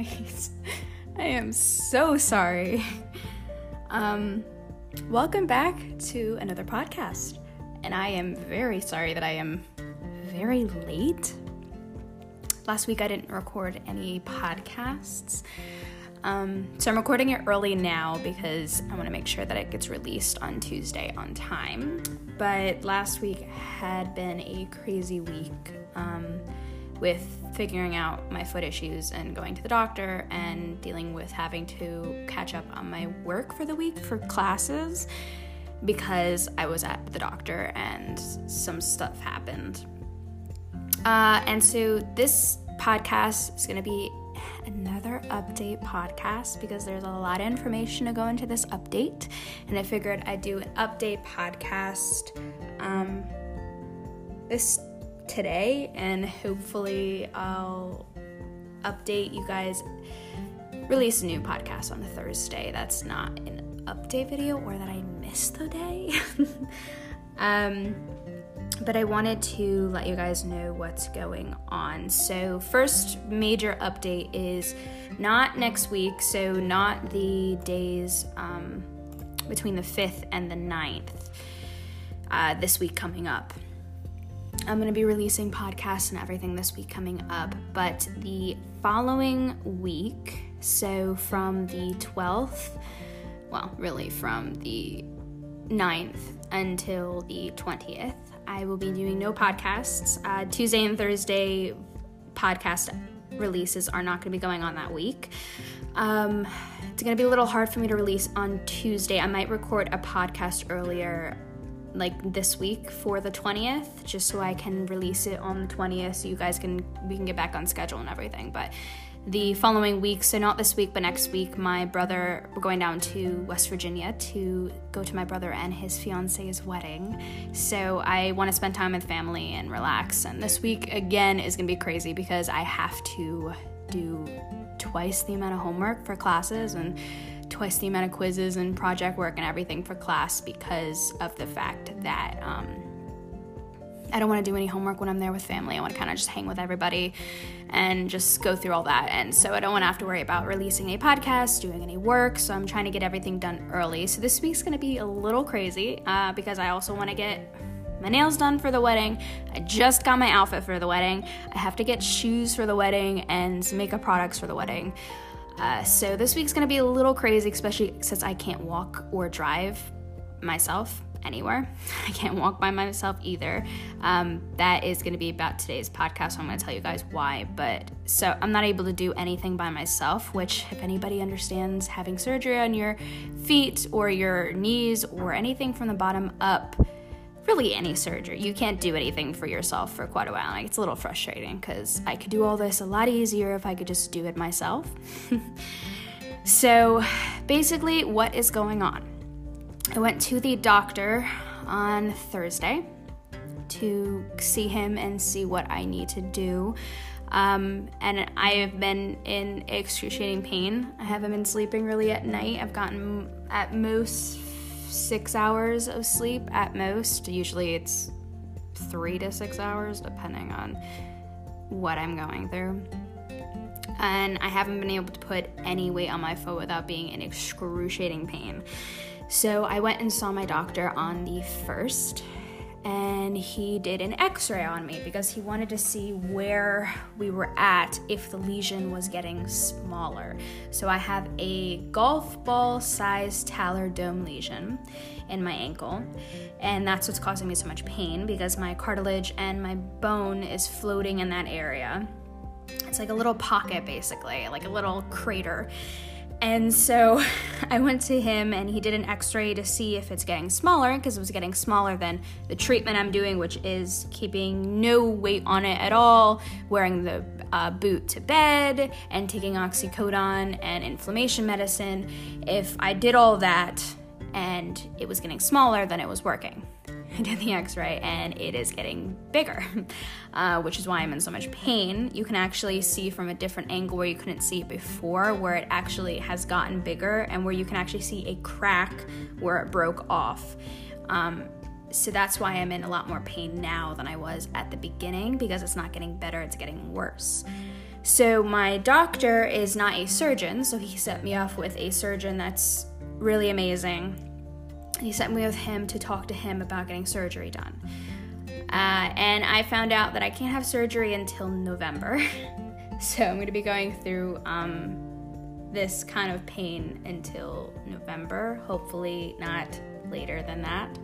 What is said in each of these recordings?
I am so sorry. Um, welcome back to another podcast. And I am very sorry that I am very late. Last week I didn't record any podcasts. Um, so I'm recording it early now because I want to make sure that it gets released on Tuesday on time. But last week had been a crazy week um, with figuring out my foot issues and going to the doctor and dealing with having to catch up on my work for the week for classes because I was at the doctor and some stuff happened. Uh, and so this podcast is going to be another update podcast because there's a lot of information to go into this update. And I figured I'd do an update podcast um, this today, and hopefully, I'll update you guys. Release a new podcast on a Thursday. That's not an update video or that I missed the day. um, but I wanted to let you guys know what's going on. So, first major update is not next week, so not the days um, between the 5th and the 9th, uh, this week coming up. I'm going to be releasing podcasts and everything this week coming up, but the following week, so from the 12th, well, really from the 9th until the 20th, I will be doing no podcasts. Uh, Tuesday and Thursday podcast releases are not going to be going on that week. Um, it's going to be a little hard for me to release on Tuesday. I might record a podcast earlier, like this week for the 20th, just so I can release it on the 20th so you guys can, we can get back on schedule and everything. But the following week, so not this week, but next week, my brother, we're going down to West Virginia to go to my brother and his fiance's wedding. So I want to spend time with family and relax. And this week, again, is going to be crazy because I have to do twice the amount of homework for classes and twice the amount of quizzes and project work and everything for class because of the fact that um, I don't want to do any homework when I'm there with family. I want to kind of just hang with everybody and just go through all that. And so I don't want to have to worry about releasing a podcast, doing any work. So I'm trying to get everything done early. So this week's going to be a little crazy uh, because I also want to get my nails done for the wedding. I just got my outfit for the wedding. I have to get shoes for the wedding and makeup products for the wedding. Uh, so this week's gonna be a little crazy, especially since I can't walk or drive myself anywhere. I can't walk by myself either. Um, that is going to be about today's podcast, so I'm going to tell you guys why. But so I'm not able to do anything by myself, which, if anybody understands having surgery on your feet or your knees or anything from the bottom up, really any surgery, you can't do anything for yourself for quite a while. Like, it's a little frustrating because I could do all this a lot easier if I could just do it myself. so, basically, what is going on? I went to the doctor on Thursday to see him and see what I need to do. Um, and I have been in excruciating pain. I haven't been sleeping really at night. I've gotten at most six hours of sleep, at most. Usually it's three to six hours, depending on what I'm going through. And I haven't been able to put any weight on my foot without being in excruciating pain. So I went and saw my doctor on the 1st and he did an x ray on me because he wanted to see where we were at if the lesion was getting smaller. So I have a golf ball sized talar dome lesion in my ankle, and that's what's causing me so much pain because my cartilage and my bone is floating in that area. It's like a little pocket, basically, like a little crater. And so I went to him and he did an x ray to see if it's getting smaller because it was getting smaller than the treatment I'm doing, which is keeping no weight on it at all, wearing the uh, boot to bed, and taking oxycodone and inflammation medicine. If I did all that and it was getting smaller, then it was working. I did the x ray and it is getting bigger, uh, which is why I'm in so much pain. You can actually see from a different angle where you couldn't see it before, where it actually has gotten bigger and where you can actually see a crack where it broke off. Um, so that's why I'm in a lot more pain now than I was at the beginning because it's not getting better, it's getting worse. So, my doctor is not a surgeon, so he set me off with a surgeon that's really amazing. He sent me with him to talk to him about getting surgery done. Uh, and I found out that I can't have surgery until November. so, I'm going to be going through um, this kind of pain until November, hopefully, not later than that.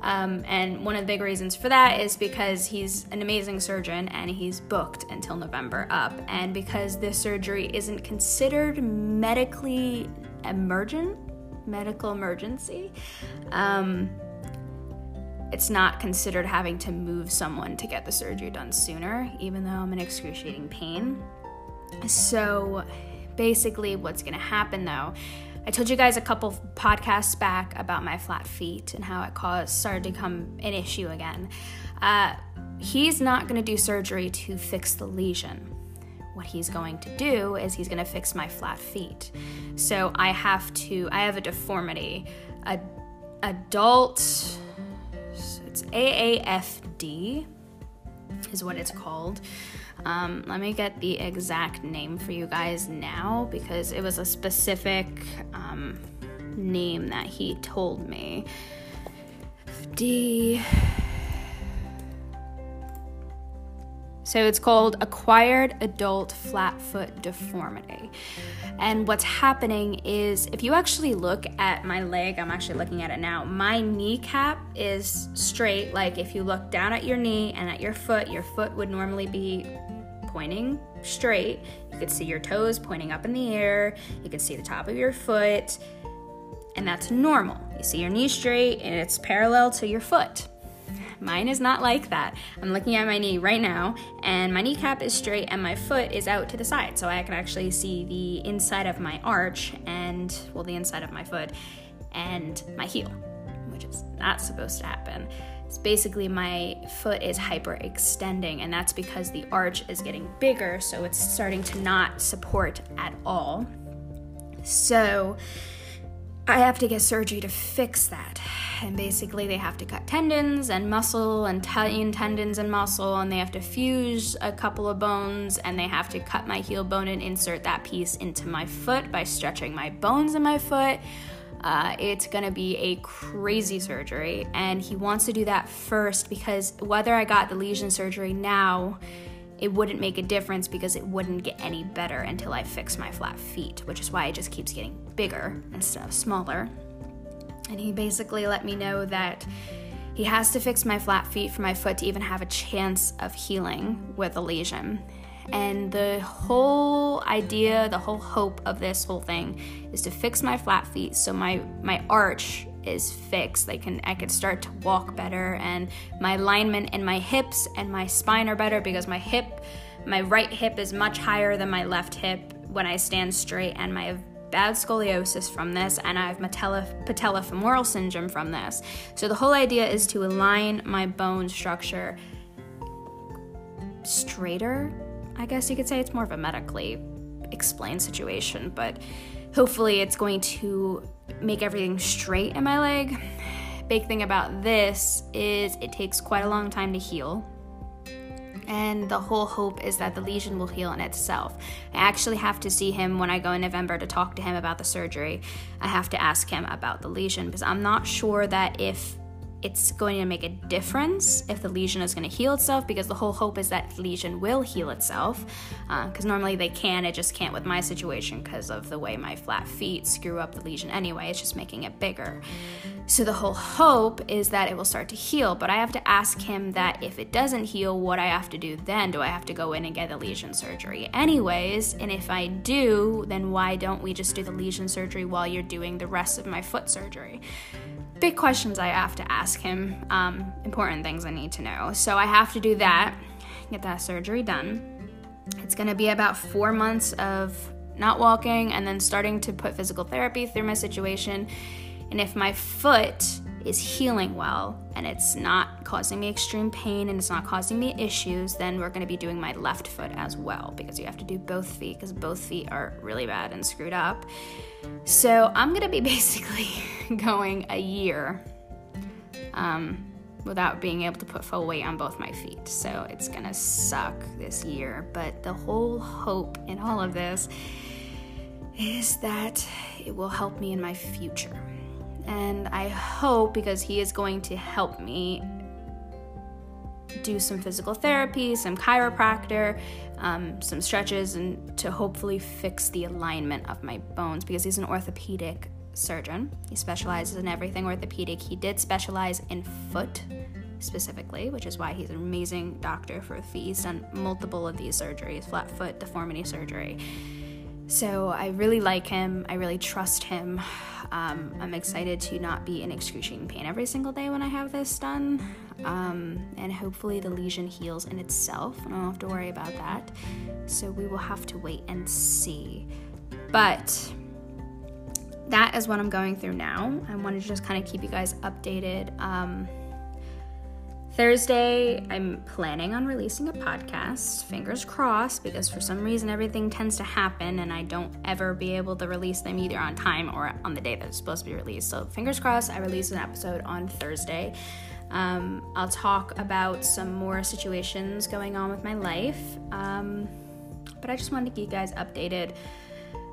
Um, and one of the big reasons for that is because he's an amazing surgeon and he's booked until November up. And because this surgery isn't considered medically emergent, medical emergency, um, it's not considered having to move someone to get the surgery done sooner, even though I'm in excruciating pain. So basically, what's going to happen though I told you guys a couple podcasts back about my flat feet and how it caused started to become an issue again. Uh, he's not going to do surgery to fix the lesion. What he's going to do is he's going to fix my flat feet. So I have to. I have a deformity, a adult. It's AAFD, is what it's called. Um, let me get the exact name for you guys now because it was a specific um, name that he told me. D. So it's called acquired adult flat foot deformity. And what's happening is if you actually look at my leg, I'm actually looking at it now, my kneecap is straight. Like if you look down at your knee and at your foot, your foot would normally be pointing straight. You could see your toes pointing up in the air. You can see the top of your foot. And that's normal. You see your knee straight and it's parallel to your foot. Mine is not like that. I'm looking at my knee right now, and my kneecap is straight, and my foot is out to the side. So I can actually see the inside of my arch and, well, the inside of my foot and my heel, which is not supposed to happen. It's basically my foot is hyperextending, and that's because the arch is getting bigger, so it's starting to not support at all. So I have to get surgery to fix that. And basically, they have to cut tendons and muscle and tighten tendons and muscle, and they have to fuse a couple of bones, and they have to cut my heel bone and insert that piece into my foot by stretching my bones in my foot uh, it's gonna be a crazy surgery, and he wants to do that first because whether I got the lesion surgery now, it wouldn't make a difference because it wouldn't get any better until I fix my flat feet, which is why it just keeps getting bigger instead of smaller. And he basically let me know that he has to fix my flat feet for my foot to even have a chance of healing with a lesion. And the whole idea, the whole hope of this whole thing is to fix my flat feet so my my arch is fixed. I can I can start to walk better and my alignment in my hips and my spine are better because my hip my right hip is much higher than my left hip when I stand straight and my bad scoliosis from this and I have patella, patellofemoral syndrome from this. So the whole idea is to align my bone structure straighter I guess you could say it's more of a medically explained situation, but hopefully it's going to make everything straight in my leg. Big thing about this is it takes quite a long time to heal. And the whole hope is that the lesion will heal in itself. I actually have to see him when I go in November to talk to him about the surgery. I have to ask him about the lesion because I'm not sure that if it's going to make a difference if the lesion is going to heal itself because the whole hope is that the lesion will heal itself because uh, normally they can it just can't with my situation because of the way my flat feet screw up the lesion anyway it's just making it bigger. So the whole hope is that it will start to heal but i have to ask him that if it doesn't heal what i have to do then? Do i have to go in and get the lesion surgery anyways? And if i do then why don't we just do the lesion surgery while you're doing the rest of my foot surgery big questions I have to ask him, um, important things I need to know. So I have to do that, get that surgery done. It's gonna be about four months of not walking and then starting to put physical therapy through my situation. And if my foot is healing well and it's not causing me extreme pain and it's not causing me issues, then we're going to be doing my left foot as well because you have to do both feet because both feet are really bad and screwed up. So I'm going to be basically going a year um, without being able to put full weight on both my feet. So it's gonna suck this year. But the whole hope in all of this is that it will help me in my future. And I hope because he is going to help me do some physical therapy, some chiropractor, um, some stretches, and to hopefully fix the alignment of my bones because he's an orthopedic surgeon. He specializes in everything orthopedic. He did specialize in foot specifically, which is why he's an amazing doctor for feet. He's done multiple of these surgeries flat foot, deformity surgery. So I really like him. I really trust him. Um, I'm excited to not be in excruciating pain every single day when I have this done. Um, and hopefully the lesion heals in itself. I don't have to worry about that. So we will have to wait and see. But that is what I'm going through now. I wanted to just kind of keep you guys updated. Um, Thursday, I'm planning on releasing a podcast, fingers crossed, because for some reason everything tends to happen and I don't ever be able to release them either on time or on the day that it's supposed to be released. So, fingers crossed, I release an episode on Thursday. Um, I'll talk about some more situations going on with my life, um, but I just wanted to keep you guys updated.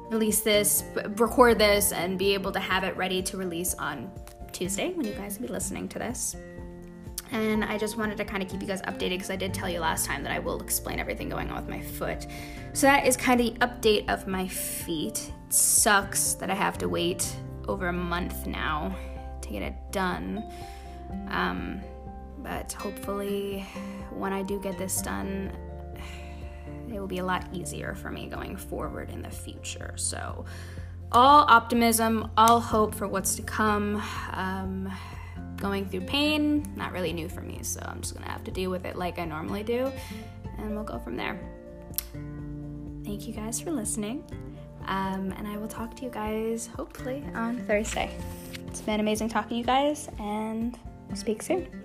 Release this, record this, and be able to have it ready to release on Tuesday when you guys will be listening to this. And I just wanted to kind of keep you guys updated because I did tell you last time that I will explain everything going on with my foot. So that is kind of the update of my feet. It sucks that I have to wait over a month now to get it done. Um, but hopefully, when I do get this done, it will be a lot easier for me going forward in the future. So, all optimism, all hope for what's to come. Um, going through pain, not really new for me, so I'm just gonna have to deal with it like I normally do, and we'll go from there. Thank you guys for listening, um, and I will talk to you guys hopefully on Thursday. It's been amazing talking to you guys, and we'll speak soon.